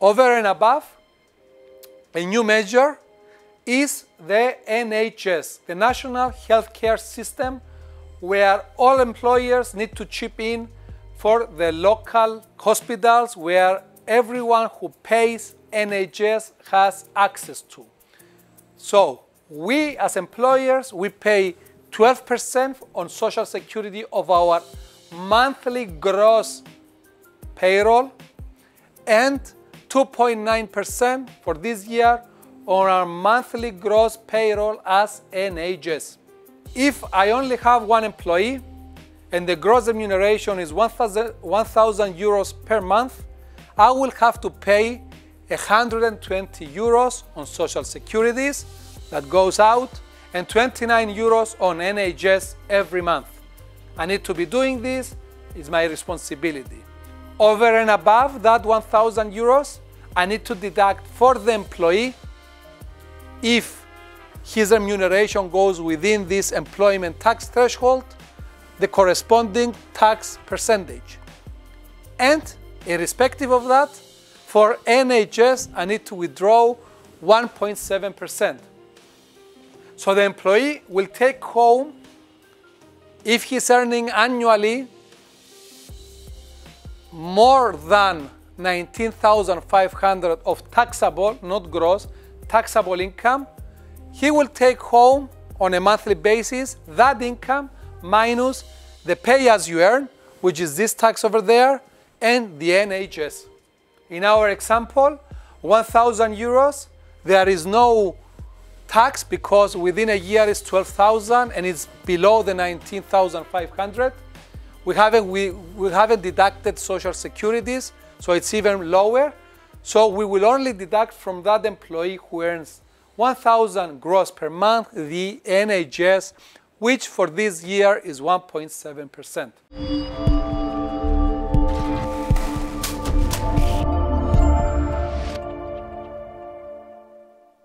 Over and above, a new measure is the NHS, the National Healthcare System, where all employers need to chip in for the local hospitals where everyone who pays NHS has access to. So we as employers, we pay 12% on social security of our monthly gross payroll and 2.9% for this year on our monthly gross payroll as NHS. If I only have one employee and the gross remuneration is 1,000 euros per month, I will have to pay 120 euros on social securities that goes out and 29 euros on NHS every month. I need to be doing this, it's my responsibility. Over and above that 1,000 euros, I need to deduct for the employee if his remuneration goes within this employment tax threshold, the corresponding tax percentage. And irrespective of that, for NHS, I need to withdraw 1.7%. So the employee will take home, if he's earning annually more than 19,500 of taxable, not gross, taxable income, he will take home on a monthly basis that income minus the pay as you earn, which is this tax over there, and the NHS. In our example, 1,000 euros, there is no tax because within a year it's 12,000 and it's below the 19,500. We haven't, we, we haven't deducted social securities, so it's even lower. So we will only deduct from that employee who earns 1,000 gross per month the NHS, which for this year is 1.7%.